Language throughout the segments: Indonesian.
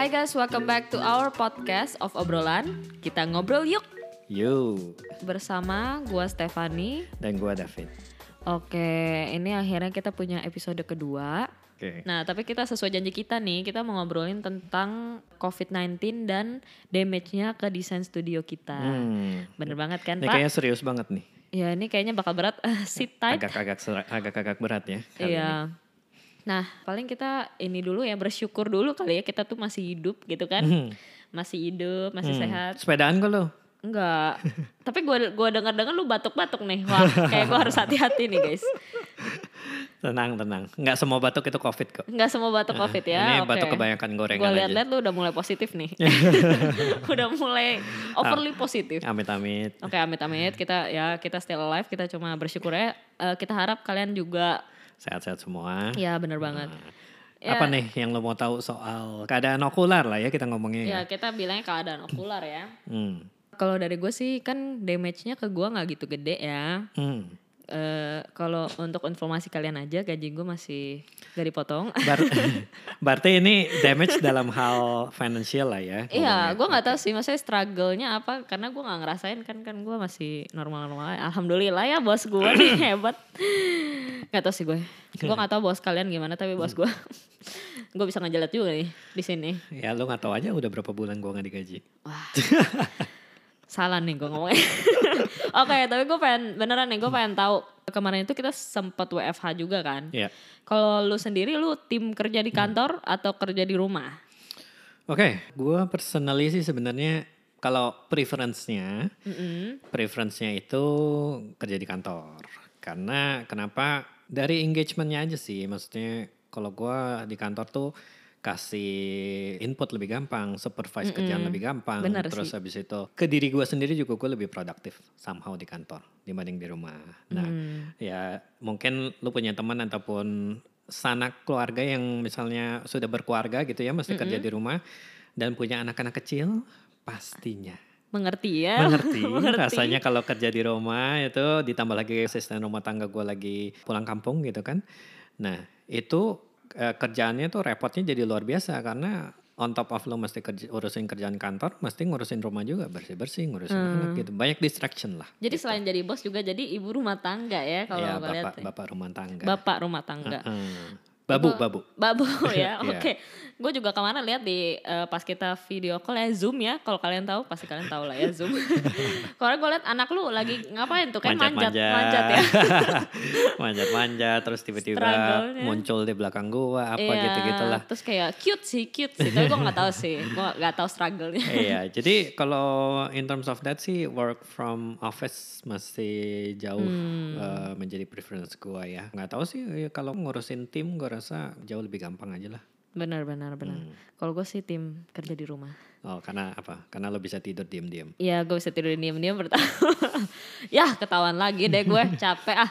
Hai guys, welcome back to our podcast of obrolan. Kita ngobrol yuk You bersama gua Stefani. dan gua David. Oke, ini akhirnya kita punya episode kedua. Oke. Nah, tapi kita sesuai janji kita nih, kita mau ngobrolin tentang COVID-19 dan damage-nya ke desain studio kita. Hmm. Bener banget kan, Ini Pak? kayaknya serius banget nih. Ya, ini kayaknya bakal berat. Sit tight. Agak-agak agak-agak berat ya. kali ini. Nah, paling kita ini dulu ya bersyukur dulu kali ya kita tuh masih hidup gitu kan. Hmm. Masih hidup, masih Hmm. sehat. Sepedaan kok lo? Enggak. Tapi gua gua dengar-dengar lu batuk-batuk nih. Wah, kayak gua harus hati-hati nih, guys. Tenang, tenang. Nggak semua batuk itu covid kok. Enggak semua batuk Covid ya. Ini batuk kebanyakan gorengan Gue aja. lihat-lihat lu udah mulai positif nih. udah mulai overly positif. Amit-amit. Oke, amit-amit kita ya kita still alive, kita cuma bersyukur ya. Eh, kita harap kalian juga Sehat-sehat semua. ya bener banget. Ya. Apa nih yang lo mau tahu soal keadaan okular lah ya kita ngomongnya ya. Ya, kita bilangnya keadaan okular ya. Hmm. Kalau dari gue sih kan damage-nya ke gue nggak gitu gede ya. Hmm. Eh kalau untuk informasi kalian aja gaji gue masih gak dipotong. Bar- berarti ini damage dalam hal financial lah ya. Iya, gue nggak tahu sih, maksudnya struggle-nya apa? Karena gue nggak ngerasain kan, kan gue masih normal-normal. Alhamdulillah ya bos gue nih hebat. Gak tau sih gue, gue nggak tahu bos kalian gimana, tapi bos gue, gue bisa ngejelat juga nih di sini. Ya lo nggak tahu aja udah berapa bulan gua nggak digaji. Wah, salah nih gue ngomongnya. Oke, tapi gue pengen beneran nih, gue pengen tahu kemarin itu kita sempat WFH juga kan. Iya. Kalau lu sendiri, lu tim kerja di kantor atau kerja di rumah? Oke, gua personally sih sebenarnya kalau preference-nya, Mm-mm. preference-nya itu kerja di kantor. Karena kenapa? Dari engagement-nya aja sih. Maksudnya kalau gua di kantor tuh kasih input lebih gampang, supervise kerjaan lebih gampang. Bener Terus sih. habis itu ke diri gua sendiri juga gue lebih produktif somehow di kantor dibanding di rumah. Nah, Hmm. ya mungkin lu punya teman ataupun sanak keluarga yang misalnya sudah berkeluarga gitu ya, mesti kerja di rumah dan punya anak-anak kecil, pastinya Mengerti ya? mengerti, Mengerti. rasanya kalau kerja di rumah itu ditambah lagi asisten rumah tangga gue lagi pulang kampung gitu kan. Nah itu eh, kerjaannya tuh repotnya jadi luar biasa karena on top of lo mesti kerja, urusin kerjaan kantor, mesti ngurusin rumah juga bersih-bersih, ngurusin anak gitu. Banyak distraction lah. Jadi selain jadi bos juga jadi ibu rumah tangga ya kalau ya lihat. bapak bapak rumah tangga. Bapak rumah tangga. Heeh. Babu, Ibu- babu. Babu ya. Iya. Oke. Gue juga ke mana lihat di eh, pas kita video call ya Zoom ya. Kalau kalian tahu pasti kalian tahu lah ya Zoom. Kalau gue lihat anak lu lagi ngapain tuh kan manjat manjat, ya. Manjat-manjat, terus tiba-tiba muncul di belakang gua apa Iya, gitu-gitulah. Terus kayak cute sih, cute sih. Tapi gue nggak tahu sih. Gue nggak tahu struggle-nya. iya, jadi kalau in terms of that sih work from office masih jauh Hmm. eh, menjadi preference gua ya. Nggak tahu sih kalau ngurusin tim gua rasa jauh lebih gampang aja lah. Benar benar benar. Hmm. Kalau gue sih tim kerja di rumah. Oh, karena apa? Karena lo bisa tidur diem-diem. Iya gue bisa tidur diem-diem pertama. ya ketahuan lagi deh gue capek ah.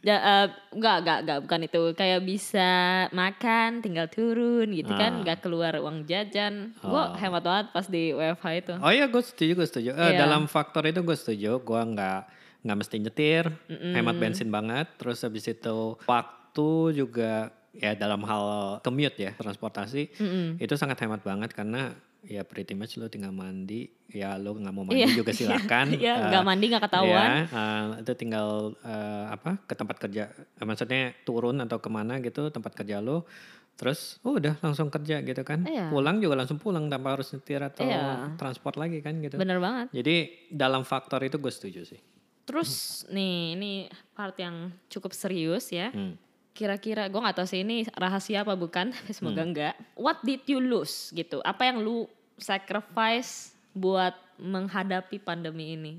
Ja, eh, enggak, enggak, enggak, bukan itu. Kayak bisa makan, tinggal turun gitu kan. Ah. Enggak keluar uang jajan. Gue Oh. hemat banget pas di WFH itu. Oh iya, gue setuju, gue setuju. Eh, Iya. Dalam faktor itu gue setuju. Gue nggak nggak mesti nyetir, hemat bensin banget. Terus habis itu waktu juga ya dalam hal commute ya transportasi Mm-mm. itu sangat hemat banget karena ya pretty much lo tinggal mandi ya lo nggak mau mandi Iya. juga silakan Iya, Eh, nggak mandi nggak ketahuan. ya, eh, itu tinggal eh, apa ke tempat kerja eh, maksudnya turun atau ke mana gitu tempat kerja lo terus oh, udah langsung kerja gitu kan Iya. pulang juga langsung pulang tanpa harus nyetir atau Iya. transport lagi kan gitu Bener banget. jadi dalam faktor itu gue setuju sih Terus nih ini part yang cukup serius ya. Hmm. Kira-kira gue nggak tahu sih ini rahasia apa bukan, tapi semoga Hmm. enggak. What did you lose gitu? Apa yang lu sacrifice buat menghadapi pandemi ini?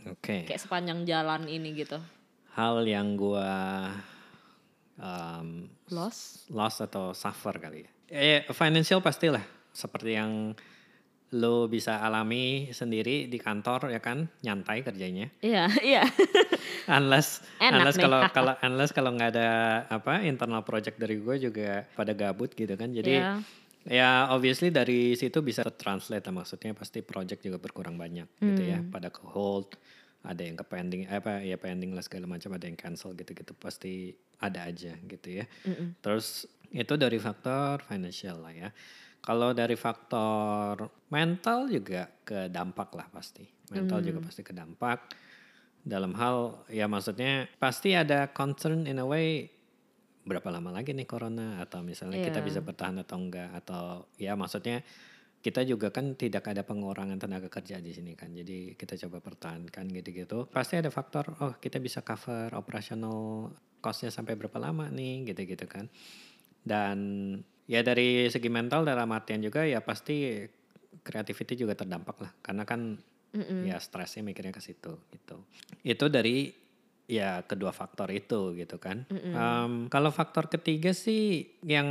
oke Kayak sepanjang jalan ini gitu. hal yang gue um, Loss? loss atau suffer kali ya. Eh, financial pastilah seperti yang lo bisa alami sendiri di kantor ya kan? Nyantai kerjanya. Iya, iya. unless Enak unless kalau kalau unless kalau nggak ada apa internal project dari gue juga pada gabut gitu kan. Jadi Iya. ya obviously dari situ bisa translate lah. Maksudnya pasti project juga berkurang banyak gitu ya. Hmm. pada ke hold ada yang ke pending apa ya pending lah segala macam ada yang cancel gitu-gitu. Pasti ada aja gitu ya. Mm-mm. terus itu dari faktor financial lah ya Kalau dari faktor mental juga ke dampak lah pasti. Mental juga pasti ke dampak. Dalam hal ya maksudnya pasti ada concern in a way berapa lama lagi nih corona atau misalnya kita Iya. bisa bertahan atau enggak atau ya maksudnya kita juga kan tidak ada pengurangan tenaga kerja di sini kan. Jadi kita coba pertahankan gitu-gitu. Pasti ada faktor oh kita bisa cover operational costnya sampai berapa lama nih gitu-gitu kan. Dan ya dari segi mental dalam artian juga ya pasti creativity juga terdampak lah karena kan Mm-mm. ya stresnya mikirnya ke situ gitu. Itu dari ya kedua faktor itu gitu kan. Mm-mm. Em, kalau faktor ketiga sih yang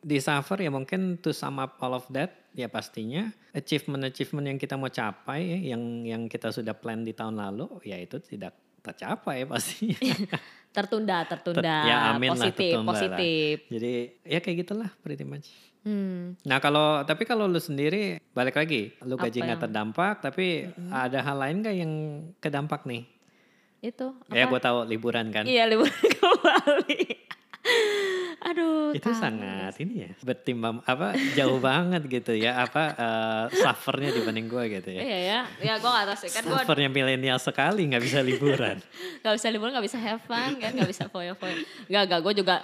di suffer ya mungkin to sum up all of that ya pastinya achievement-achievement yang kita mau capai ya, yang yang kita sudah plan di tahun lalu ya itu tidak tercapai pastinya. tertunda tertunda ya, amin lah, positif tertunda lah. positif Jadi ya kayak gitulah pretty much. hmm. Nah kalau tapi kalau lu sendiri balik lagi, lu gaji nggak yang- terdampak, tapi ada hal lain gak yang kedampak nih? itu Ya apa? gue tahu liburan kan. iya liburan ke Bali aduh Itu kangen. sangat ini ya, bertimbang apa jauh banget gitu ya apa eh, suffernya dibanding gue gitu ya. iya ya ya gue gak tahu sih kan gue Suffernya milenial sekali nggak bisa liburan. gak bisa liburan gak bisa have fun kan gak bisa foya-foya gak gak gue juga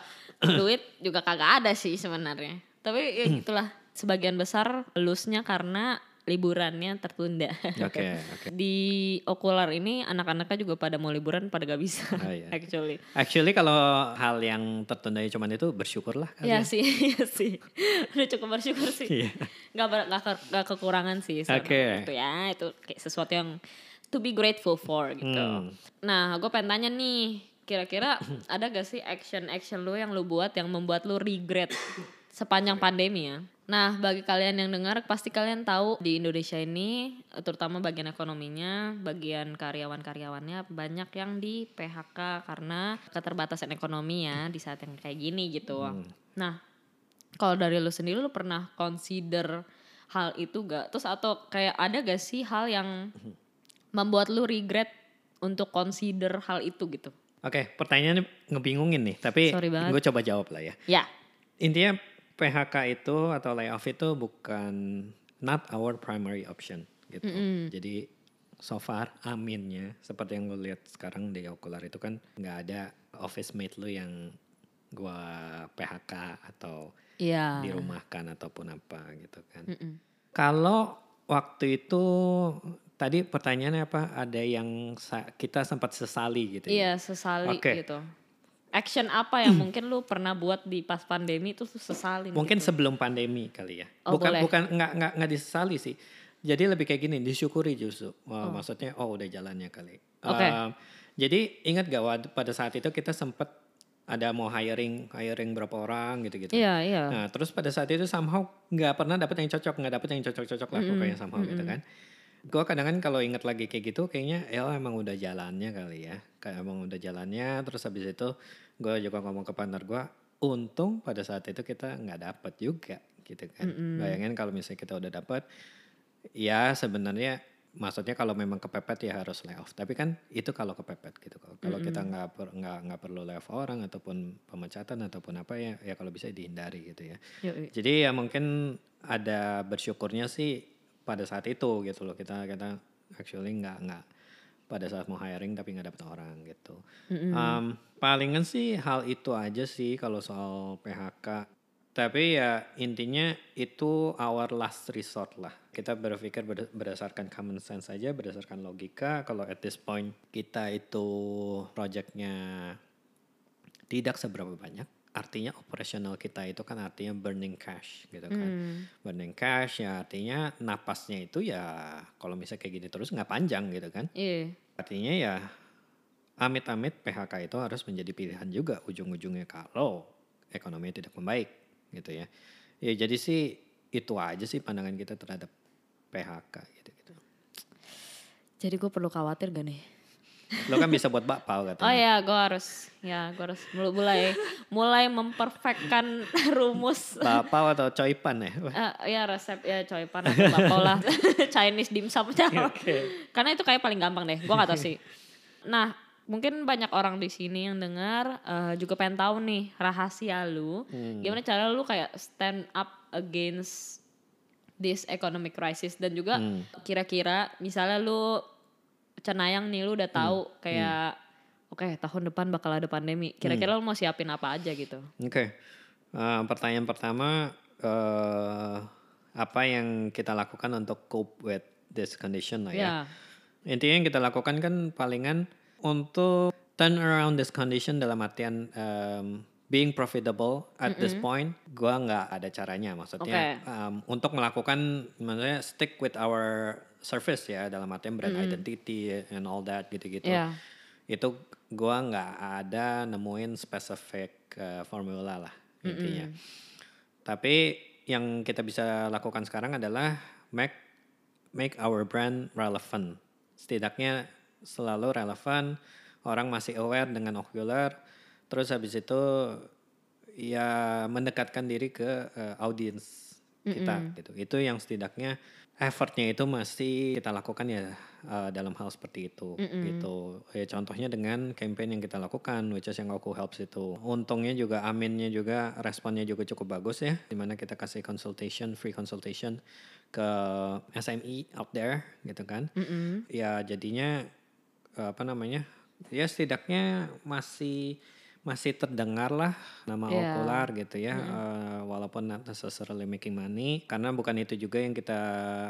duit juga kagak ada sih sebenarnya tapi ya itulah sebagian besar lusnya karena liburannya tertunda Oke oke. di okular ini anak-anaknya juga pada mau liburan pada gak bisa Oh, iya. actually Actually kalau hal yang tertunda cuman itu bersyukurlah kali ya ya. sih ya sih udah cukup bersyukur sih Iya. ber- nggak ke- nggak kekurangan sih Oke. itu ya itu kayak sesuatu yang to be grateful for gitu Hmm. nah gue pengen tanya nih kira-kira ada gak sih action action lu yang lu buat yang membuat lu regret sepanjang pandemi ya nah bagi kalian yang dengar pasti kalian tahu di Indonesia ini terutama bagian ekonominya bagian karyawan-karyawannya banyak yang di PHK karena keterbatasan ekonomi ya di saat yang kayak gini gitu Hmm. nah kalau dari lu sendiri lu pernah consider hal itu gak? Terus atau kayak ada gak sih hal yang membuat lu regret untuk consider hal itu gitu? Oke, pertanyaannya ngebingungin nih, tapi gue coba jawab lah ya. Ya, Intinya PHK itu atau layoff itu bukan not our primary option gitu. Mm-mm. Jadi so far aminnya seperti yang lo lihat sekarang di Okular itu kan nggak ada office mate lu yang gua PHK atau iya. dirumahkan ataupun apa gitu kan. Mm-mm. Kalau waktu itu tadi pertanyaannya apa? Ada yang kita sempat sesali gitu ya. Iya, sesali Oke. gitu. Action apa yang mungkin lu pernah buat di pas pandemi itu tuh sesalin Mungkin gitu? sebelum pandemi kali ya. Oh, bukan boleh. bukan nggak nggak nggak disesali sih. Jadi lebih kayak gini, disyukuri justru. Wah, Maksudnya oh udah jalannya kali. Oke. Um, jadi ingat gak waktu pada saat itu kita sempat ada mau hiring hiring berapa orang gitu-gitu. Iya, iya. Nah, terus pada saat itu somehow nggak pernah dapet yang cocok, nggak dapet yang cocok-cocok lah pokoknya somehow gitu kan. Gue kadang kan kalau inget lagi kayak gitu, kayaknya ya emang udah jalannya kali ya. Kayak emang udah jalannya, terus habis itu gue juga ngomong ke partner gue, untung pada saat itu kita nggak dapet juga gitu kan. Bayangin kalau misalnya kita udah dapet, ya sebenarnya maksudnya kalau memang kepepet ya harus layoff. Tapi kan itu kalau kepepet gitu. Kalau kalau kita nggak per- nggak nggak perlu layoff orang ataupun pemecatan ataupun apa ya, ya kalau bisa dihindari gitu ya. Yoi. Jadi ya mungkin ada bersyukurnya sih pada saat itu gitu loh kita kita actually nggak nggak pada saat mau hiring tapi nggak dapet orang gitu. Um, palingan sih hal itu aja sih kalau soal PHK. Tapi ya intinya itu our last resort lah. Kita berpikir berda- berdasarkan common sense saja, berdasarkan logika. Kalau at this point kita itu projectnya tidak seberapa banyak, artinya operasional kita itu kan artinya burning cash gitu kan. Hmm. Burning cash ya artinya napasnya itu ya kalau misalnya kayak gini terus nggak panjang gitu kan. Iya. Artinya ya amit-amit PHK itu harus menjadi pilihan juga ujung-ujungnya kalau ekonomi tidak membaik gitu ya. Ya jadi sih itu aja sih pandangan kita terhadap PHK gitu gitu. Jadi gue perlu khawatir gak nih? Lo kan bisa buat bakpao katanya. Oh ya, gue harus ya gue harus mul- mulai mulai memperfectkan rumus Bakpao atau coipan ya? Eh, ya resep ya coy pan atau bakpao lah Chinese dimsum Oke. karena itu kayak paling gampang deh gue gak tau sih nah mungkin banyak orang di sini yang dengar eh, juga pengen tahu nih rahasia lu. Hmm. Gimana cara lu kayak stand up against this economic crisis dan juga Hmm. kira-kira misalnya lu cenayang nih lu udah tahu Hmm. kayak oke tahun depan bakal ada pandemi. Kira-kira lu mau siapin apa aja gitu? Oke, Eh, pertanyaan pertama, eh, apa yang kita lakukan untuk cope with this condition lah ya? Ya. Intinya yang kita lakukan kan palingan untuk turn around this condition dalam artian um, being profitable at this point, gua nggak ada caranya. Maksudnya um, untuk melakukan, maksudnya stick with our service ya dalam artian brand identity and all that gitu-gitu. Ya. Itu gua nggak ada nemuin specific uh, formula lah intinya. Tapi yang kita bisa lakukan sekarang adalah make make our brand relevant. Setidaknya selalu relevan, orang masih aware dengan Ocular. Terus habis itu ya mendekatkan diri ke uh, audience kita gitu. Itu yang setidaknya effortnya itu masih kita lakukan ya uh, dalam hal seperti itu gitu. Ya contohnya dengan campaign yang kita lakukan which is yang aku helps itu. Untungnya juga aminnya juga responnya juga cukup bagus ya di mana kita kasih consultation free consultation ke SME out there gitu kan. Mm-mm. Ya jadinya apa namanya? Ya setidaknya masih masih terdengar lah nama Iya. Okular gitu ya, eh, walaupun not necessarily making money, karena bukan itu juga yang kita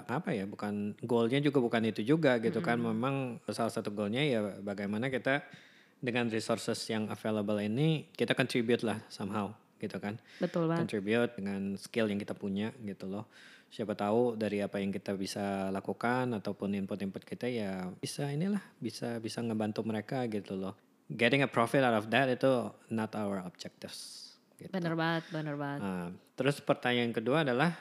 apa ya, bukan goalnya juga bukan itu juga gitu kan, memang salah satu goalnya ya bagaimana kita dengan resources yang available ini kita contribute lah somehow gitu kan, Betul banget. contribute dengan skill yang kita punya gitu loh. Siapa tahu dari apa yang kita bisa lakukan ataupun input-input kita ya bisa inilah bisa bisa ngebantu mereka gitu loh. Getting a profit out of that itu not our objectives. Gitu. Bener banget, bener banget. Nah, terus pertanyaan kedua adalah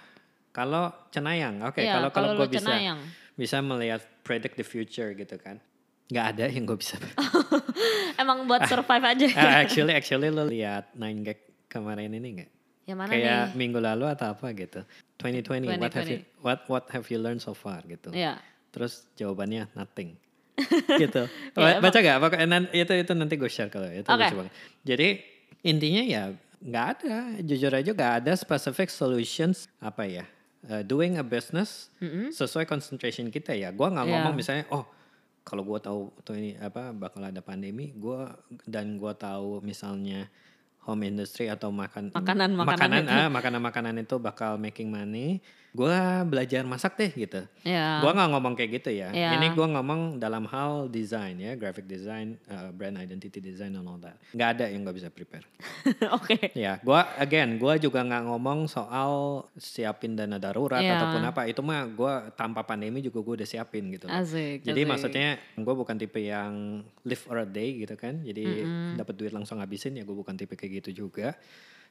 kalau cenayang, oke Iya, kalau kalau kalau gue bisa cenayang. bisa melihat predict the future gitu kan, nggak ada yang gue bisa. Emang buat survive aja. Ah, actually actually lo lihat Nine Gag kemarin ini nggak? Yang mana Kayak nih? minggu lalu atau apa gitu. 2020, what have you 2020. what what have you learned so far gitu. Iya. Terus jawabannya nothing. Gitu. Ya, Ba- Baca gak? Pokoknya nan- itu itu nanti gue share kalau itu Oke. lucu banget. Jadi intinya ya nggak ada, jujur aja nggak ada specific solutions apa ya. uh, doing a business sesuai concentration kita ya. Gua nggak Iya. ngomong misalnya oh kalau gua tahu tuh ini apa bakal ada pandemi, gua dan gua tahu misalnya home industry atau makan Makanan-makanan makanan itu. ah makanan-makanan itu bakal making money. Gua belajar masak deh gitu. Iya. Gua nggak ngomong kayak gitu ya. Iya. Ini gua ngomong dalam hal desain ya, graphic design, uh, brand identity design and all that. Nggak ada yang gak bisa prepare. Oke. ya, gua again, gua juga nggak ngomong soal siapin dana darurat Iya. ataupun apa. Itu mah gua tanpa pandemi juga gua udah siapin gitu. Asik. Jadi asik. maksudnya gue bukan tipe yang live or a day gitu kan. Jadi dapat duit langsung habisin ya gue bukan tipe kayak gitu juga.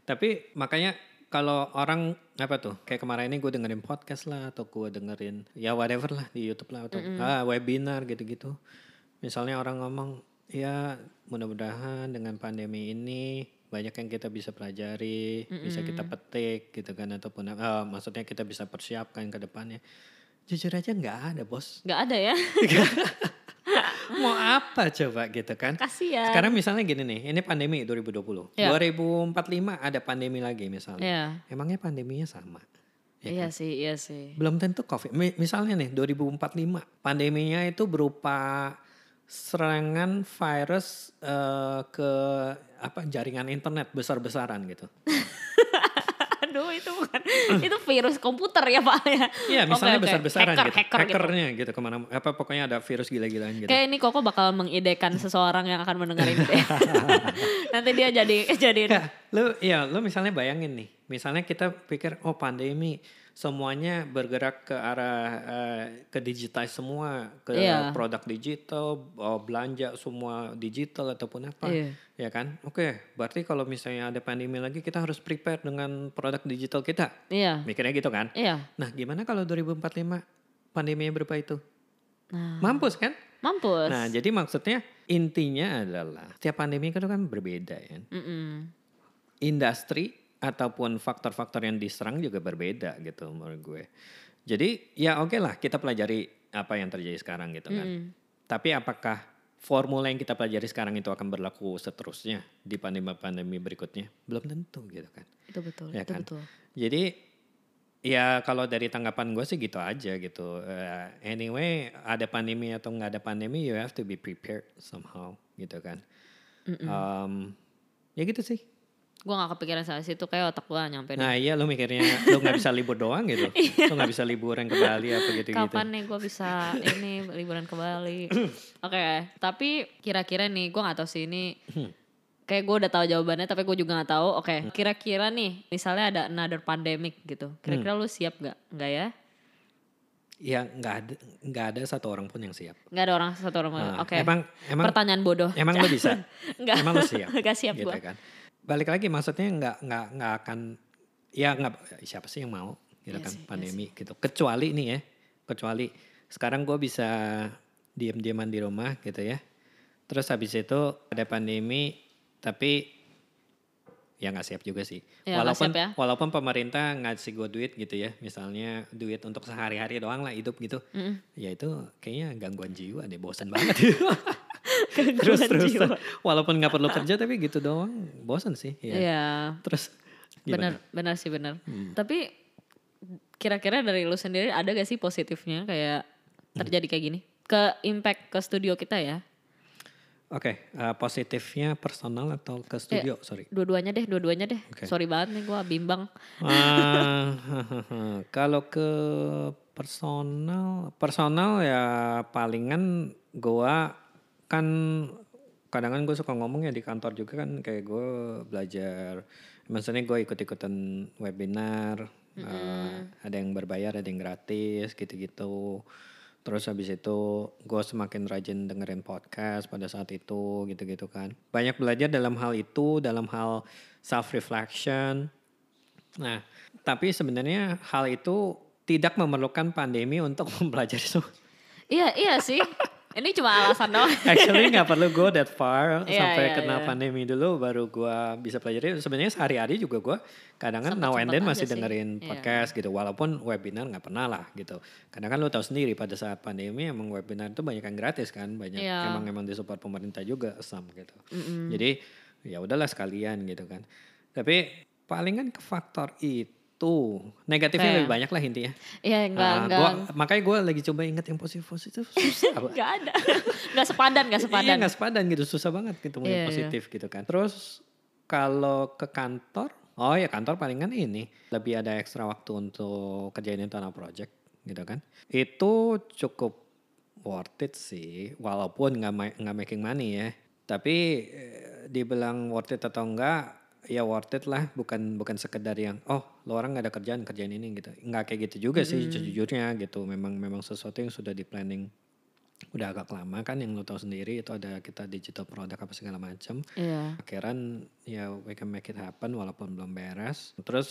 Tapi makanya kalau orang apa tuh kayak kemarin ini gue dengerin podcast lah atau gue dengerin ya whatever lah di YouTube lah atau ah, webinar gitu-gitu. Misalnya orang ngomong ya mudah-mudahan dengan pandemi ini banyak yang kita bisa pelajari, bisa kita petik gitu kan ataupun ah, maksudnya kita bisa persiapkan ke depannya. Jujur aja nggak ada bos. Nggak ada ya. Mau apa coba gitu kan? Kasian. Sekarang misalnya gini nih, ini pandemi 2020. Ya. 2045 ada pandemi lagi misalnya. Iya. Emangnya pandeminya sama? Ya Iya sih, iya sih. Belum tentu COVID. Mi- Misalnya nih 2045, pandeminya itu berupa serangan virus eh, ke apa jaringan internet besar-besaran gitu. Aduh itu bukan itu virus komputer ya pak ya. Iya, misalnya oke. besar-besaran hacker, gitu. Hacker, gitu. Hackernya gitu ke mana apa pokoknya ada virus gila-gilaan gitu. Kayak ini Koko bakal mengidekan seseorang yang akan mendengar ini deh. Nanti dia jadi jadi Enggak, lu ya lu misalnya bayangin nih, misalnya kita pikir oh pandemi semuanya bergerak ke arah eh, ke digital semua, ke Iya. produk digital, oh, belanja semua digital ataupun apa, Iya. ya kan? Oke, berarti kalau misalnya ada pandemi lagi kita harus prepare dengan produk digital kita, Iya. mikirnya gitu kan? Iya. Nah, gimana kalau 2045 pandeminya berupa itu? Nah, Mampus kan? mampus. Nah, jadi maksudnya intinya adalah setiap pandemi itu kan berbeda ya Mm-mm. industri ataupun faktor-faktor yang diserang juga berbeda gitu menurut gue. Jadi ya oke lah kita pelajari apa yang terjadi sekarang gitu kan. Mm-mm. Tapi apakah formula yang kita pelajari sekarang itu akan berlaku seterusnya di pandemi-pandemi berikutnya belum tentu gitu kan. Itu betul, Ya itu kan? betul. Jadi ya kalau dari tanggapan gue sih gitu aja gitu. Eh, anyway ada pandemi atau nggak ada pandemi you have to be prepared somehow gitu kan. Um, ya gitu sih. Gue gak kepikiran saat situ kayak otak gue nyampe deh. Nah iya lu mikirnya lu nggak bisa libur doang gitu. lu nggak bisa liburan ke Bali apa gitu-gitu. Kapan nih gue bisa ini liburan ke Bali? Oke, tapi kira-kira nih gue nggak tahu sih ini. Kayak gue udah tahu jawabannya, tapi gue juga nggak tahu. Oke, kira-kira nih, misalnya ada another pandemic gitu. Kira-kira lu siap gak? Nggak ya? Ya nggak ada nggak ada satu orang pun yang siap. Nggak ada orang satu orang. Nah, Oke. Emang emang Pertanyaan bodoh. emang lu bisa. Emang lu siap. Nggak siap gitu gue. kan. Balik lagi maksudnya nggak nggak nggak akan ya nggak siapa sih yang mau gitu Iya kan sih, iya pandemi gitu. Kecuali nih ya, kecuali sekarang gue bisa diam-diaman di rumah gitu ya. Terus habis itu ada pandemi tapi ya nggak siap juga sih. Ya, walaupun siap ya. walaupun pemerintah ngasih gue duit gitu ya, misalnya duit untuk sehari-hari doang lah hidup gitu. Mm-mm. Ya itu kayaknya gangguan jiwa deh, bosan banget. terus terus jiwa. walaupun nggak perlu kerja tapi gitu doang bosan sih ya. Iya. Terus Benar, gimana? benar sih benar. Hmm. Tapi kira-kira dari lu sendiri ada gak sih positifnya kayak terjadi kayak gini? Ke impact ke studio kita ya? Oke, eh, positifnya personal atau ke studio? Sorry. Dua-duanya deh, dua-duanya deh. Oke. Sorry banget nih gue bimbang. Ah, kalau ke personal, personal ya palingan gua kan kadang kan gue suka ngomong ya di kantor juga kan kayak gue belajar maksudnya gue ikut-ikutan webinar eh, ada yang berbayar ada yang gratis gitu-gitu terus habis itu gue semakin rajin dengerin podcast pada saat itu gitu-gitu kan banyak belajar dalam hal itu dalam hal self reflection Nah, tapi sebenarnya hal itu tidak memerlukan pandemi untuk mempelajari semua. Iya, iya sih. Ini cuma alasan doang. Actually nggak perlu go that far Iya, sampai iya, kena iya. pandemi dulu baru gua bisa pelajari. Sebenarnya sehari-hari juga gua kadang kan now and then masih sih. dengerin Iya. podcast gitu. Walaupun webinar nggak pernah lah gitu. Kadang kan lu tahu sendiri pada saat pandemi emang webinar itu banyak yang gratis kan, banyak Iya. emang emang disupport pemerintah juga some gitu. Jadi ya udahlah sekalian gitu kan. Tapi palingan ke faktor itu negatifnya Kayak- lebih banyak lah intinya. Iya, enggak, Ah, enggak. gua, makanya gue lagi coba inget yang positif-positif susah banget. Enggak ada. Enggak sepadan, enggak Iya sepadan. nggak sepadan gitu, susah banget Iya, yang iya. positif gitu kan. Terus kalau ke kantor, oh ya kantor palingan ini lebih ada ekstra waktu untuk kerjain internal project gitu kan. Itu cukup worth it sih, walaupun nggak nggak making money ya. Tapi eh, dibilang worth it atau enggak, ya worth it lah. Bukan bukan sekedar yang oh lo orang nggak ada kerjaan kerjain ini gitu. Nggak kayak gitu juga sih sejujurnya gitu. Memang memang sesuatu yang sudah di planning udah agak lama kan yang lo tahu sendiri itu ada kita digital product apa segala macam Iya. akhiran ya we can make it happen walaupun belum beres terus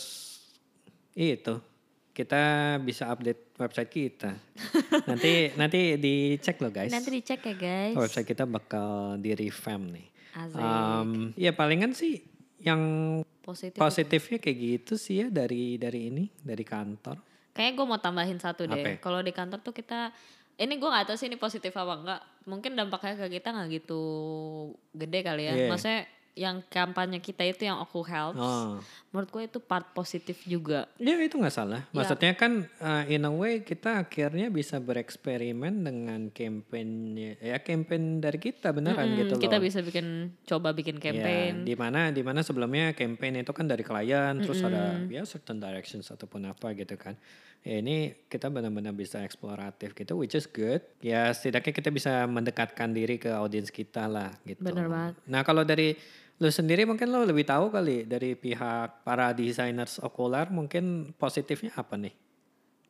itu kita bisa update website kita nanti nanti dicek lo guys Nanti dicek ya, guys. website kita bakal di revamp nih Asik. Um, ya palingan sih yang Positif. positifnya kayak gitu sih ya dari dari ini dari kantor Kayaknya gue mau tambahin satu Apa ya? deh. Kalau di kantor tuh kita ini gue gak tahu sih ini positif apa enggak. Mungkin dampaknya ke kita nggak gitu gede kali ya. Iya. Maksudnya yang kampanye kita itu yang aku helps. oh Menurut gue itu part positif juga. Ya itu nggak salah. Ya. Maksudnya kan uh, in a way kita akhirnya bisa bereksperimen dengan campaign ya campaign dari kita beneran Mm, gitu loh. kita bisa bikin coba bikin Ya, campaign. di mana di mana sebelumnya campaign itu kan dari klien terus ada ya certain directions ataupun apa gitu kan. Ya ini kita benar-benar bisa eksploratif gitu which is good. Ya setidaknya kita bisa mendekatkan diri ke audiens kita lah gitu. Bener banget. Nah, kalau dari lu sendiri mungkin lo lebih tahu kali dari pihak para designers okular mungkin positifnya apa nih?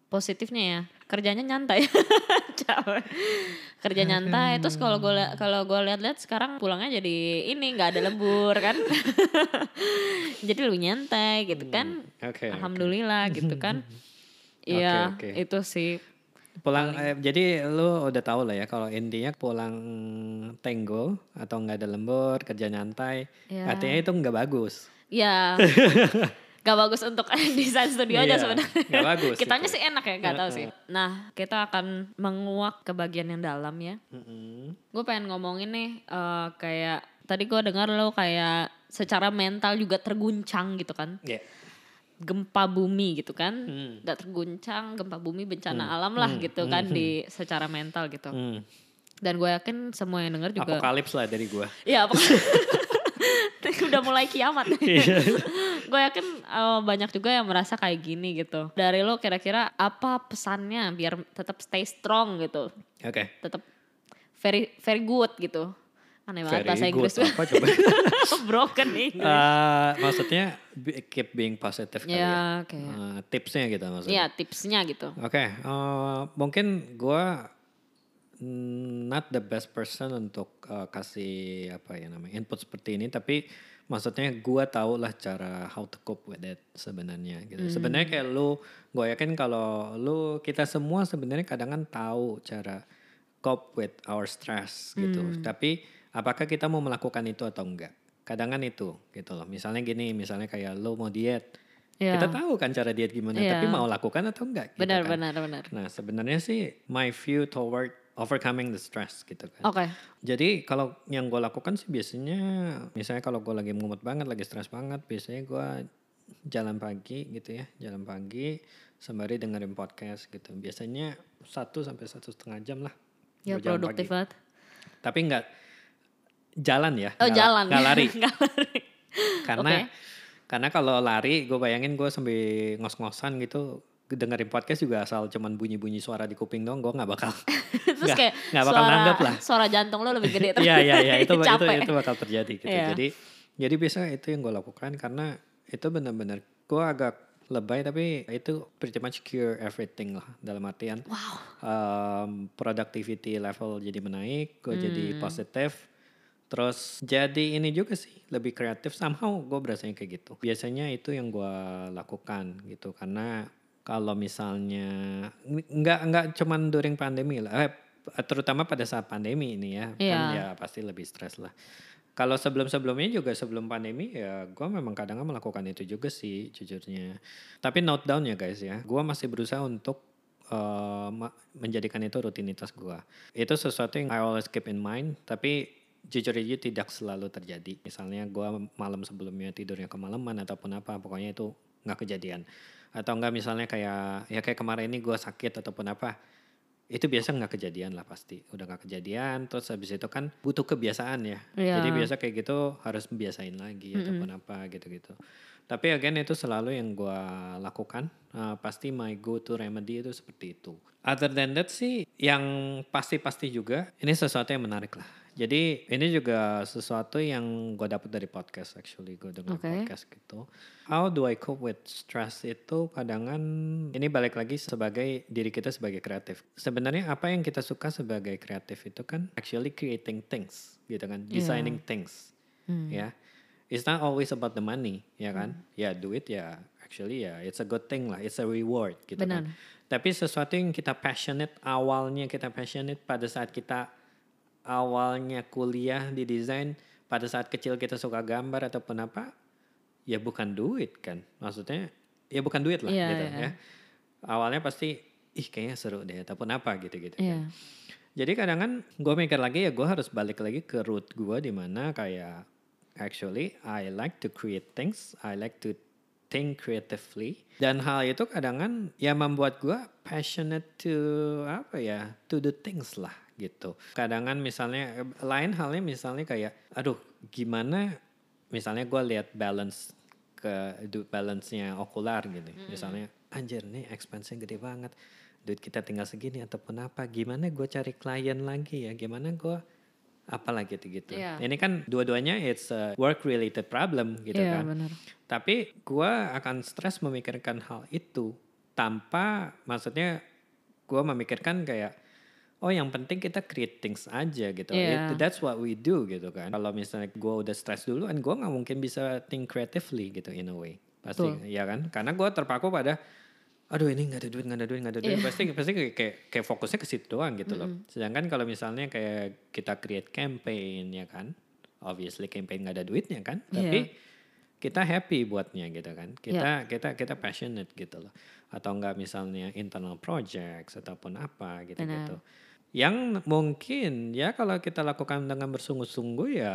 Positifnya ya kerjanya nyantai. Kerja nyantai. Terus kalau gue kalau gue lihat-lihat sekarang pulangnya jadi ini nggak ada lembur kan. jadi lebih nyantai gitu kan. Hmm, oke. Alhamdulillah gitu kan. Iya, oke. itu sih. Pulang eh, jadi lu udah tahu lah ya kalau intinya pulang tenggo atau nggak ada lembur, kerja nyantai, Ya. artinya itu nggak bagus. Ya. Gak bagus untuk desain studio aja Iya, sebenarnya. nggak bagus Kitanya itu. sih enak ya, nggak tahu sih. Nah, kita akan menguak ke bagian yang dalam ya. Mm-mm. Gue pengen ngomongin nih eh, kayak tadi gue dengar lo kayak secara mental juga terguncang gitu kan. Ya. Gempa bumi gitu kan. Hmm. Gak terguncang, gempa bumi bencana alam lah gitu kan di secara mental gitu. Hmm. Dan gue yakin semua yang denger juga Apokalips lah dari gua. Iya, udah mulai kiamat. Iya. gue yakin eh, banyak juga yang merasa kayak gini gitu. Dari lo kira-kira apa pesannya biar tetap stay strong gitu, Oke. tetap very very good gitu. Aneh banget bahasa. Inggris gue. Apa coba? Broken English. Eh, maksudnya keep being positive kali ya. ya, oke. Eh, tipsnya gitu maksudnya. Iya, tipsnya gitu. Oke, eh, mungkin gua mm, not the best person untuk eh, kasih apa ya namanya input seperti ini, tapi maksudnya gua tahu lah cara how to cope with it sebenarnya gitu. Sebenarnya kayak lu, gue yakin kalau lu kita semua sebenarnya kadang kan tahu cara cope with our stress gitu. Tapi apakah kita mau melakukan itu atau enggak? Kadang kan itu gitu loh. Misalnya gini, misalnya kayak lu mau diet, Iya. kita tahu kan cara diet gimana, Iya. tapi mau lakukan atau enggak? gitu Benar, kan. benar, benar. Nah sebenarnya sih my view toward overcoming the stress gitu kan. Oke. Jadi kalau yang gue lakukan sih biasanya, misalnya kalau gue lagi mumet banget, lagi stres banget, biasanya gue jalan pagi gitu ya, jalan pagi sembari dengerin podcast gitu. Biasanya satu sampai satu setengah jam lah. Ya produktif banget. Tapi nggak jalan ya. Oh, la- jalan. nggak lari. Nggak lari. Karena Oke. karena kalau lari, gue bayangin gue sambil ngos-ngosan gitu dengerin podcast juga asal cuman bunyi-bunyi suara di kuping dong, gue nggak bakal Terus nggak- kayak nggak bakal suara, nanggep lah. suara jantung lo lebih gede. terus Iya iya iya itu itu itu bakal terjadi gitu. Iya. Jadi jadi biasa itu yang gue lakukan karena itu benar-benar gue agak lebay tapi itu pretty much cure everything lah dalam artian Wow. um, productivity level jadi menaik, gue jadi Hmm. positif. Terus jadi ini juga sih lebih kreatif somehow gue berasanya kayak gitu. Biasanya itu yang gue lakukan gitu karena kalau misalnya nggak nggak cuman during pandemi lah, eh, terutama pada saat pandemi ini ya, kan Iya. ya pasti lebih stres lah. Kalau sebelum-sebelumnya juga sebelum pandemi ya gue memang kadang melakukan itu juga sih jujurnya. Tapi note down ya guys ya, gue masih berusaha untuk ma- menjadikan itu rutinitas gue. Itu sesuatu yang I always keep in mind, tapi jujur aja tidak selalu terjadi. Misalnya gue malam sebelumnya tidurnya kemalaman ataupun apa, pokoknya itu nggak kejadian. Atau enggak misalnya kayak ya kayak kemarin ini gue sakit ataupun apa, itu biasa nggak kejadian lah pasti. Udah nggak kejadian, terus habis itu kan butuh kebiasaan ya. Iya. Jadi biasa kayak gitu harus biasain lagi ataupun apa gitu-gitu. Tapi again itu selalu yang gue lakukan. Uh, pasti my go to remedy itu seperti itu. Other than that sih yang pasti-pasti juga ini sesuatu yang menarik lah. Jadi ini juga sesuatu yang gue dapat dari podcast actually gue dengar Oke. podcast gitu. How do I cope with stress itu kadangan ini balik lagi sebagai diri kita sebagai kreatif. Sebenarnya apa yang kita suka sebagai kreatif itu kan actually creating things gitu kan, Iya. designing things Hmm. ya. It's not always about the money ya kan. Ya duit ya actually ya it's a good thing lah, it's a reward gitu Benar. kan. Tapi sesuatu yang kita passionate awalnya kita passionate pada saat kita awalnya kuliah di desain pada saat kecil kita suka gambar ataupun apa ya bukan duit kan maksudnya ya bukan duit lah Iya, gitu iya. ya awalnya pasti ih kayaknya seru deh ataupun apa gitu gitu Iya. kan jadi kadang kan gue mikir lagi ya gue harus balik lagi ke root gue di mana kayak actually I like to create things I like to think creatively dan hal itu kadang kan ya membuat gue passionate to apa ya to do things lah gitu. Kadang kan misalnya lain halnya misalnya kayak aduh gimana misalnya gue lihat balance ke du- balance-nya okular gitu. Misalnya anjir nih expense-nya gede banget. Duit kita tinggal segini ataupun apa. Gimana gue cari klien lagi ya? Gimana gue apalah gitu-gitu Iya. ini kan dua-duanya it's a work related problem gitu Iya, kan. benar. tapi gua akan stres memikirkan hal itu tanpa maksudnya gua memikirkan kayak oh yang penting kita create things aja gitu. Iya. It- that's what we do gitu kan. Kalau misalnya gua udah stres dulu kan gua nggak mungkin bisa think creatively gitu in a way. Pasti Betul. ya kan? Karena gua terpaku pada aduh ini nggak ada duit nggak ada duit nggak ada duit Iya. pasti pasti kayak, kayak fokusnya ke situ doang gitu loh sedangkan kalau misalnya kayak kita create campaign ya kan obviously campaign nggak ada duitnya kan Iya. tapi kita happy buatnya gitu kan. Kita kita kita passionate gitu loh. Atau enggak misalnya internal projects ataupun apa gitu-gitu. Yang mungkin ya kalau kita lakukan dengan bersungguh-sungguh ya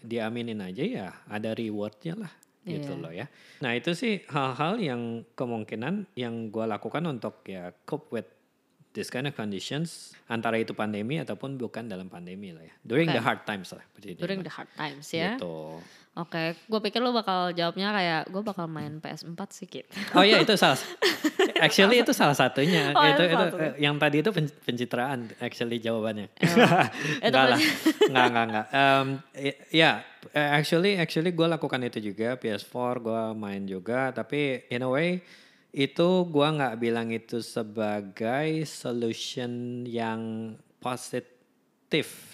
diaminin aja ya ada rewardnya lah gitu Iya. loh ya. Nah itu sih hal-hal yang kemungkinan yang gue lakukan untuk ya cope with this kind of conditions antara itu pandemi ataupun bukan dalam pandemi lah ya. During Oke. the hard times lah. During the hard times ya. Gitu. Oke, gue pikir lu bakal jawabnya kayak gue bakal main PS4 sih Kit. Oh iya itu salah. Actually itu salah satunya. Oh, itu itu eh, yang tadi itu pen- pencitraan actually jawabannya. itu enggak lah. Enggak enggak enggak. Um, ya eh, actually actually gue lakukan itu juga PS4 gue main juga tapi in a way itu gue nggak bilang itu sebagai solution yang positif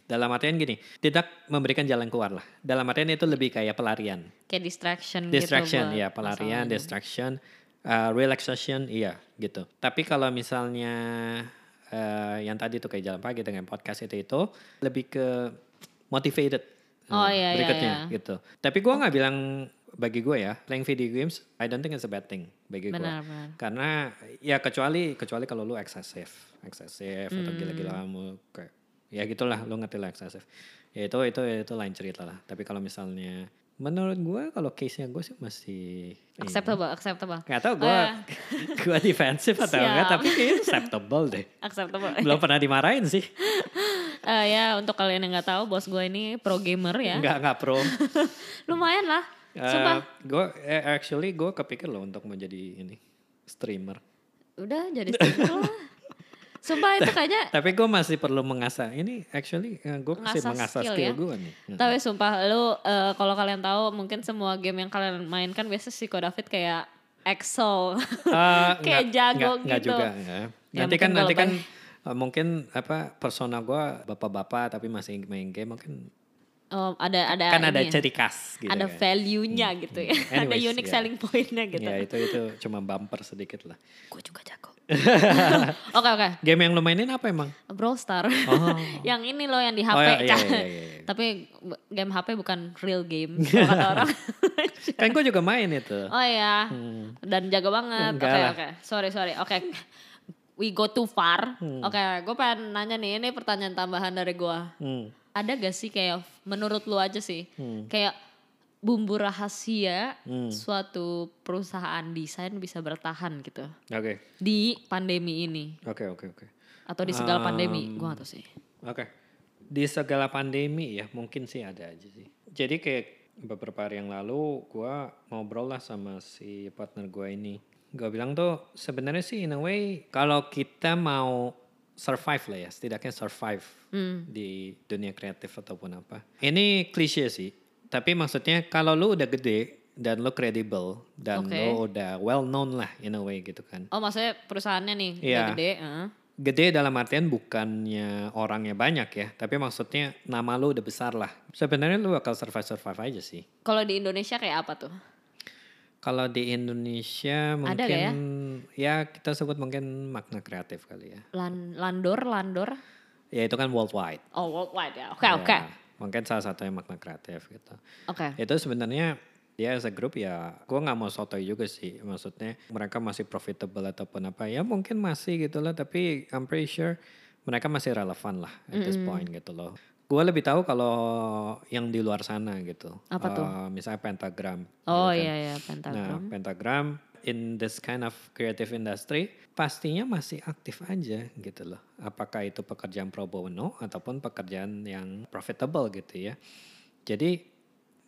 dalam artian gini tidak memberikan jalan keluar lah. Dalam artian itu lebih kayak pelarian. Kayak distraction, distraction gitu. ya pelarian distraction uh, relaxation iya gitu. Tapi kalau misalnya uh, yang tadi tuh kayak jalan pagi dengan podcast itu itu lebih ke motivated Oh, uh, iya, berikutnya iya. gitu. Tapi gua nggak bilang bagi gue ya playing video games I don't think it's a bad thing bagi gue karena ya kecuali kecuali kalau lu eksesif eksesif atau Hmm. gila-gila mau kayak ya gitulah lu ngerti lah eksesif ya itu itu itu lain cerita lah tapi kalau misalnya menurut gue kalau case nya gue sih masih Acceptable, acceptable. nggak tahu gue Eh. gue defensif atau Siap. enggak tapi kayaknya acceptable deh Acceptable. belum pernah dimarahin sih Eh, ya untuk kalian yang nggak tahu, bos gue ini pro gamer ya. nggak nggak pro Lumayan lah. Sumpah. gue eh, actually gue kepikir loh untuk menjadi ini streamer Udah jadi streamer lah. Sumpah itu kayaknya tapi gue masih perlu mengasah ini actually gue masih Mengasah skill skill, ya. gue nih Hmm. Tapi sumpah lu eh, kalau kalian tahu mungkin semua game yang kalian mainkan biasa si David kayak Excel. Ah, Kayak nggak- jago nggak- nggak gitu. juga. ya. Ya, Nanti kan nanti kan uh, mungkin apa persona gua bapak-bapak tapi masih main game mungkin Oh, ada ada kan ada ini ya, ciri khas gitu ada kan. value-nya gitu ya. ada Anyways, unique ya. selling point-nya gitu. Ya itu itu cuma bumper sedikit lah. Gue juga jago. Oke oke. Game yang lu mainin apa emang? Brawl Star. Oh. yang ini loh yang di HP. Oh, iya, iya, iya, iya, iya. Tapi game HP bukan real game kata orang. kan gue juga main itu. oh iya. Hmm. Dan jago banget. Oke oke. lah. Sorry sorry. Oke. We go too far. Hmm. Oke, gue pengen nanya nih, ini pertanyaan tambahan dari gue. Hmm. Ada gak sih kayak menurut lu aja sih, Hmm. kayak bumbu rahasia Hmm. suatu perusahaan desain bisa bertahan gitu Oke. di pandemi ini Oke oke oke. atau di segala pandemi? Um, Gue gak tau sih. Oke. Di segala pandemi ya mungkin sih ada aja sih. Jadi kayak beberapa hari yang lalu gua ngobrol lah sama si partner gua ini. Gua bilang tuh sebenarnya sih in a way kalau kita mau survive lah ya, setidaknya survive Hmm. di dunia kreatif ataupun apa. Ini klise sih, tapi maksudnya kalau lu udah gede dan lu credible dan Oke. lu udah well known lah in a way gitu kan. Oh maksudnya perusahaannya nih udah Iya. gede. heeh. Gede dalam artian bukannya orangnya banyak ya, tapi maksudnya nama lu udah besar lah. Sebenarnya lu bakal survive-survive aja sih. Kalau di Indonesia kayak apa tuh? Kalau di Indonesia mungkin Ada nggak ya? kita sebut mungkin makna kreatif kali ya. Lan, landor, landor. Ya itu kan worldwide. Oh worldwide ya. Oke Ya, oke. Mungkin salah satunya makna kreatif gitu. Oke. Itu sebenarnya ya as a group ya gue nggak mau sotoy juga sih maksudnya mereka masih profitable ataupun apa ya mungkin masih gitu loh tapi I'm pretty sure mereka masih relevan lah at this point gitu loh gue lebih tahu kalau yang di luar sana gitu Apa tuh? Eh, misalnya pentagram Oh gitu kan. iya iya nah pentagram. In this kind of creative industry pastinya masih aktif aja gitu loh. Apakah itu pekerjaan pro bono ataupun pekerjaan yang profitable gitu ya. Jadi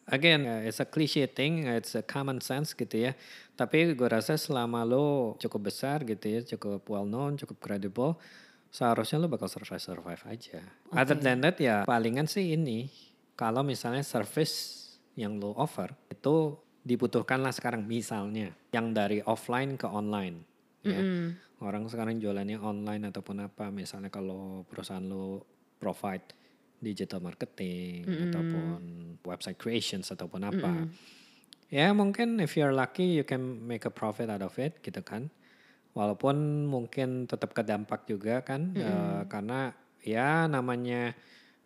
again uh, it's a cliche thing it's a common sense gitu ya. Tapi gue rasa selama lo cukup besar gitu ya cukup well known cukup credible seharusnya lo bakal survive survive aja. Other than that ya palingan sih ini kalau misalnya service yang lo offer itu dibutuhkan lah sekarang misalnya yang dari offline ke online ya. Mm-mm. orang sekarang jualannya online ataupun apa misalnya kalau perusahaan lo provide digital marketing ataupun website creations ataupun apa. Ya mungkin if you're lucky you can make a profit out of it gitu kan. Walaupun mungkin tetap kedampak juga kan eh, karena ya namanya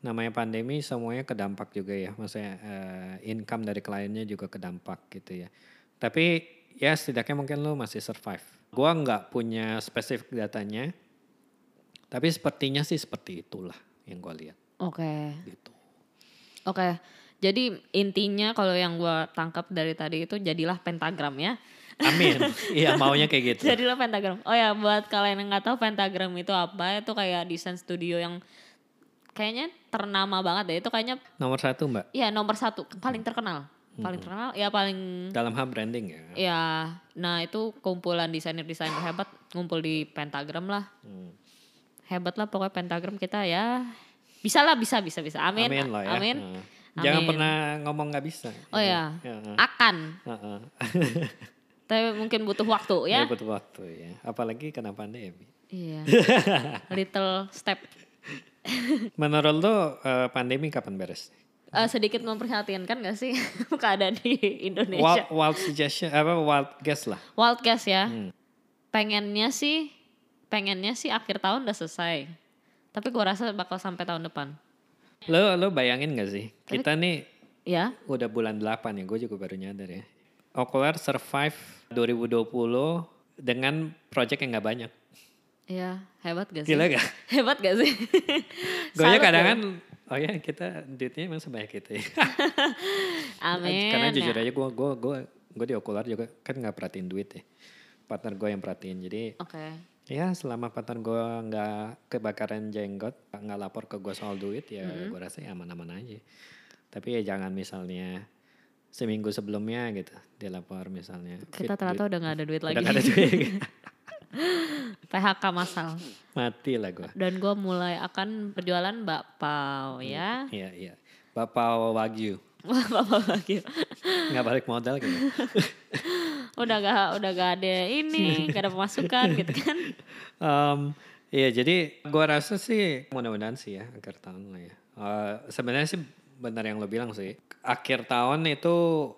namanya pandemi semuanya kedampak juga ya. Maksudnya eh, income dari kliennya juga kedampak gitu ya. Tapi ya setidaknya mungkin lo masih survive. Gua nggak punya spesifik datanya. Tapi sepertinya sih seperti itulah yang gua lihat Oke. gitu. Oke. Jadi intinya kalau yang gua tangkap dari tadi itu jadilah pentagram ya. Amin. Iya maunya kayak gitu. Jadilah pentagram. Oh ya buat kalian yang nggak tahu pentagram itu apa? Itu kayak desain studio yang kayaknya ternama banget deh. Itu kayaknya Nomor satu mbak ya nomor satu paling terkenal. Paling terkenal ya paling dalam hal branding ya. ya. Nah itu kumpulan desainer-desainer hebat ngumpul di pentagram lah. Hmm. Hebat lah pokoknya pentagram kita ya. Bisa lah bisa bisa bisa. Amin. Amin lah ya. Amin. Nah. Jangan Amin. pernah ngomong nggak bisa. Oh ya. Ya, Akan. Tapi mungkin butuh waktu ya. Ya butuh waktu ya. Apalagi kena pandemi. Iya. Little step. Menurut lo eh, pandemi kapan beres? Eh, sedikit memprihatinkan gak sih keadaan di Wild, Indonesia? wild suggestion apa wild guess lah. Wild guess ya. Hmm. Pengennya sih, pengennya sih akhir tahun udah selesai. Tapi gua rasa bakal sampai tahun depan. Lo lo bayangin gak sih? Kita nih Ya, udah bulan 8 ya, gue juga baru nyadar ya. Okular survive 2020 dengan project yang nggak banyak. Ya hebat gak sih? Gila gak? Hebat gak sih? Gue ya Salut kadang kan, oh ya kita duitnya emang sebanyak itu ya. Amin. Karena jujur ya. aja gue gue gue gue di Okular juga kan nggak perhatiin duit ya. Partner gue yang perhatiin. Jadi Oke. ya selama partner gue nggak kebakaran jenggot, nggak lapor ke gue soal duit ya gue rasa ya aman-aman aja. Tapi ya jangan misalnya seminggu sebelumnya gitu dia lapor misalnya. Kita ternyata udah gak ada duit udah lagi. nggak ada duit. PHK masal. Mati lah gue. Dan gue mulai akan berjualan bakpao ya. Iya iya. Bapak Wagyu Bakpao lagi. nggak balik modal gitu. udah gak udah gak ada ini, gak ada pemasukan gitu kan. Em, iya jadi gua rasa sih mudah-mudahan sih ya akhir tahun lah ya. Eh, Sebenarnya sih benar yang lo bilang sih. Akhir tahun itu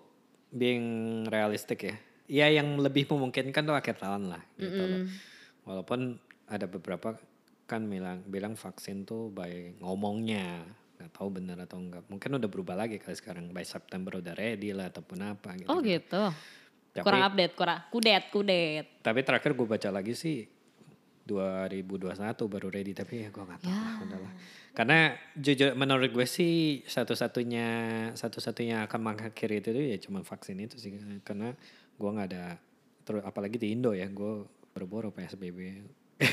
being realistic ya. Ya yang lebih memungkinkan tuh akhir tahun lah gitu loh. Walaupun ada beberapa kan bilang bilang vaksin tuh by ngomongnya nggak tahu benar atau enggak. Mungkin udah berubah lagi kali sekarang by September udah ready lah ataupun apa gitu. Oh gitu. Tapi- Kurang update, kurang kudet, kudet. Tapi terakhir gue baca lagi sih 2021 baru ready tapi ya gue nggak tahu lah udahlah. Karena jujur menurut gue sih satu-satunya satu-satunya akan mengakhiri itu ya cuma vaksin itu sih karena gue nggak ada terus apalagi di Indo ya gue boro-boro PSBB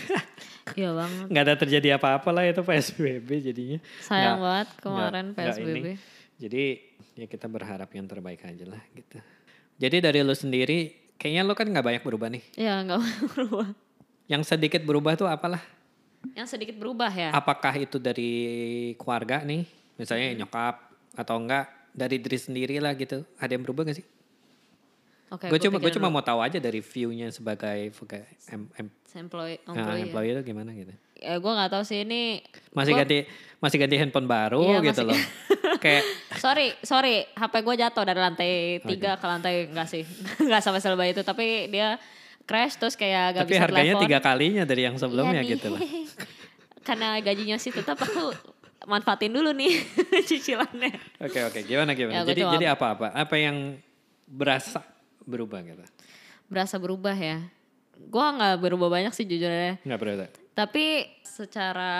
Iya banget. nggak ada terjadi apa-apa lah itu PSBB jadinya Sayang Nggak- banget kemarin nggak PSBB. ini. jadi ya kita berharap yang terbaik aja lah gitu jadi dari lu sendiri kayaknya lu kan nggak banyak berubah nih Iya nggak berubah. yang sedikit berubah tuh apalah Yang sedikit berubah ya. apakah itu dari keluarga nih misalnya Hmm. nyokap atau enggak dari diri sendiri lah gitu ada yang berubah gak sih Oke. gue cuma gue cuma mau tahu aja dari view-nya sebagai sebagai em, em, employee, nah, employee. ya. employee itu gimana gitu Ya, gue nggak tahu sih ini. masih gua- ganti masih ganti handphone baru Iya, gitu masih- loh kayak Sorry, sorry, HP gue jatuh dari lantai tiga ke lantai enggak sih, nggak sampai selebay itu, tapi dia crash terus kayak gak tapi bisa harganya telepon. tiga kalinya dari yang sebelumnya Iya nih. gitu loh Karena gajinya sih tetap aku manfaatin dulu nih cicilannya. oke oke gimana gimana Ya, jadi jadi apa apa apa yang berasa berubah gitu Berasa berubah ya. Gue nggak berubah banyak sih jujurnya. nggak berubah Tapi secara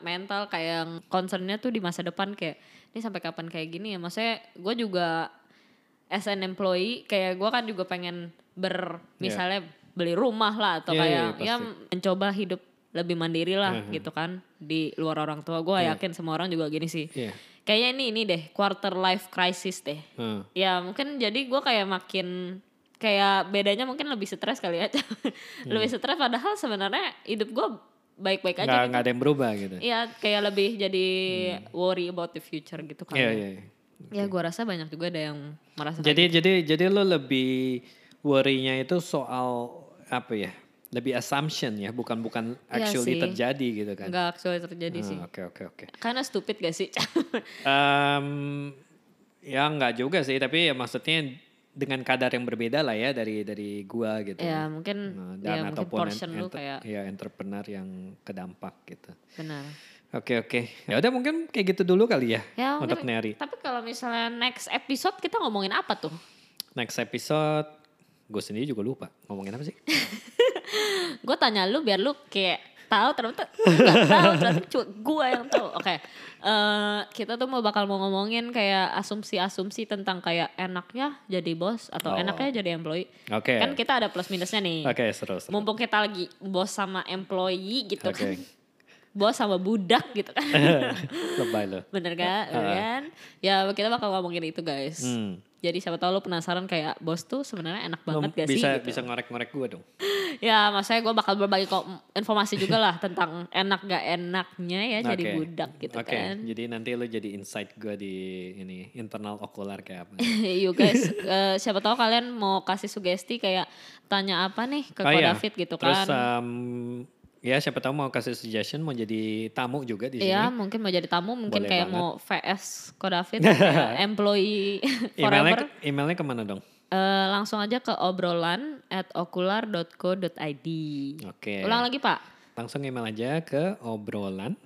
mental kayak concernnya tuh di masa depan kayak ini sampai kapan kayak gini ya. Maksudnya gue juga as an employee kayak gue kan juga pengen ber misalnya beli rumah lah atau Iya, iya, kayak iya, ya mencoba hidup lebih mandiri lah Mhm. gitu kan di luar orang tua. Gue Iya. yakin semua orang juga gini sih. iya Kayaknya ini ini deh quarter life crisis deh. Hmm. Ya mungkin jadi gue kayak makin kayak bedanya mungkin lebih stres kali ya. lebih stres padahal sebenarnya hidup gue baik-baik nggak aja gitu. nggak ada yang berubah gitu Iya kayak lebih jadi worry about the future gitu kan. iya iya iya. Ya gue rasa banyak juga ada yang merasa Jadi jadi jadi lo lebih worry-nya itu soal apa ya? Lebih assumption ya, bukan bukan Iya actually sih. terjadi gitu kan. nggak actually terjadi sih. Ah, Oke oke oke. Karena stupid gak sih? Em, ya nggak juga sih, tapi ya maksudnya dengan kadar yang berbeda lah ya dari dari gua gitu. ya mungkin Nah, ya dan mungkin ataupun portion lu enter- kayak ya entrepreneur yang kedampak gitu. benar. Oke oke. Ya udah mungkin kayak gitu dulu kali ya, Ya, untuk mungkin- Neri. Tapi kalau misalnya next episode kita ngomongin apa tuh? Next episode gue sendiri juga lupa ngomongin apa sih? Gue tanya lu biar lu kayak tahu ternyata nggak tahu ternyata cuma gue yang tahu. Oke, eh, kita tuh mau bakal mau ngomongin kayak asumsi-asumsi tentang kayak enaknya jadi bos atau Oh. enaknya jadi employee. Oke. Kan kita ada plus minusnya nih. Oke seru seru. Mumpung kita lagi bos sama employee gitu Oke. kan. Bos sama budak gitu kan. Lebay lo. Bener gak? Bener Ah. kan? Ya kita bakal ngomongin itu guys. Hmm. Jadi siapa tahu lu penasaran kayak bos tuh sebenarnya enak banget gak sih? bisa gitu. bisa ngorek-ngorek gue dong. Ya maksudnya gue bakal berbagi kok informasi juga lah tentang enak gak enaknya ya jadi Oke. budak gitu Oke, kan. jadi nanti lo jadi insight gue di ini internal okular kayak apa. Yuk guys, eh, siapa tahu kalian mau kasih sugesti kayak tanya apa nih ke Oh Ko iya. David gitu Terus kan. um, ya siapa tahu mau kasih suggestion mau jadi tamu juga di sini. Iya mungkin mau jadi tamu, mungkin Boleh kayak banget. mau VS Ko David, kayak employee Emailnya forever. emailnya ke mana dong? Eh, langsung aja ke obrolan at okular.co.id. Oke. Ulang lagi pak. Langsung email aja ke obrolan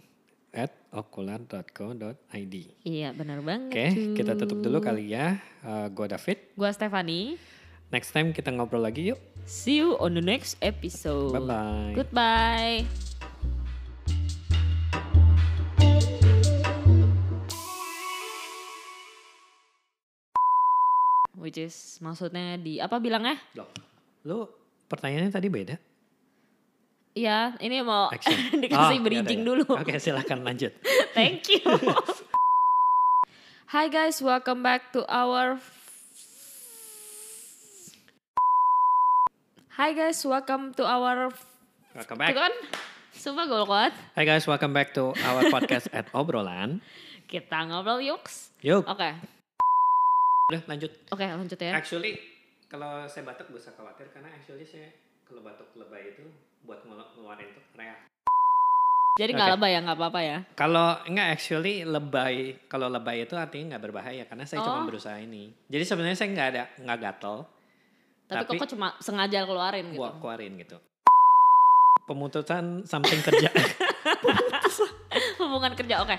at okular.co.id. Iya benar banget. Oke, kita tutup dulu kali ya. Uh, gue David. Gua Stefani. Next time kita ngobrol lagi yuk. See you on the next episode. Bye-bye. Goodbye. Which is maksudnya di apa bilangnya? Loh, lu pertanyaannya tadi beda? Iya, ini mau dikasih Oh, bridging yaudah, dulu. Oke, silakan lanjut. Thank you. Hi guys, welcome back to our Hi guys, welcome to our Welcome back. kan? Sumpah gue kuat. Hai guys, welcome back to our podcast at obrolan. Kita ngobrol yuks. Yuk, Oke, udah lanjut. oke lanjut ya. Actually, kalau saya batuk gak usah khawatir karena actually saya kalau batuk lebay itu buat ngelu- ngeluarin tuh reak. Jadi nggak Oke. lebay ya, nggak apa-apa ya. Kalau enggak actually lebay, kalau lebay itu artinya nggak berbahaya karena saya cuma Oh. berusaha ini. Jadi sebenarnya saya nggak ada nggak gatel, Tapi, Tapi- kok cuma sengaja keluarin gitu. gua keluarin gitu. Pemutusan something kerja. Hubungan kerja, oke.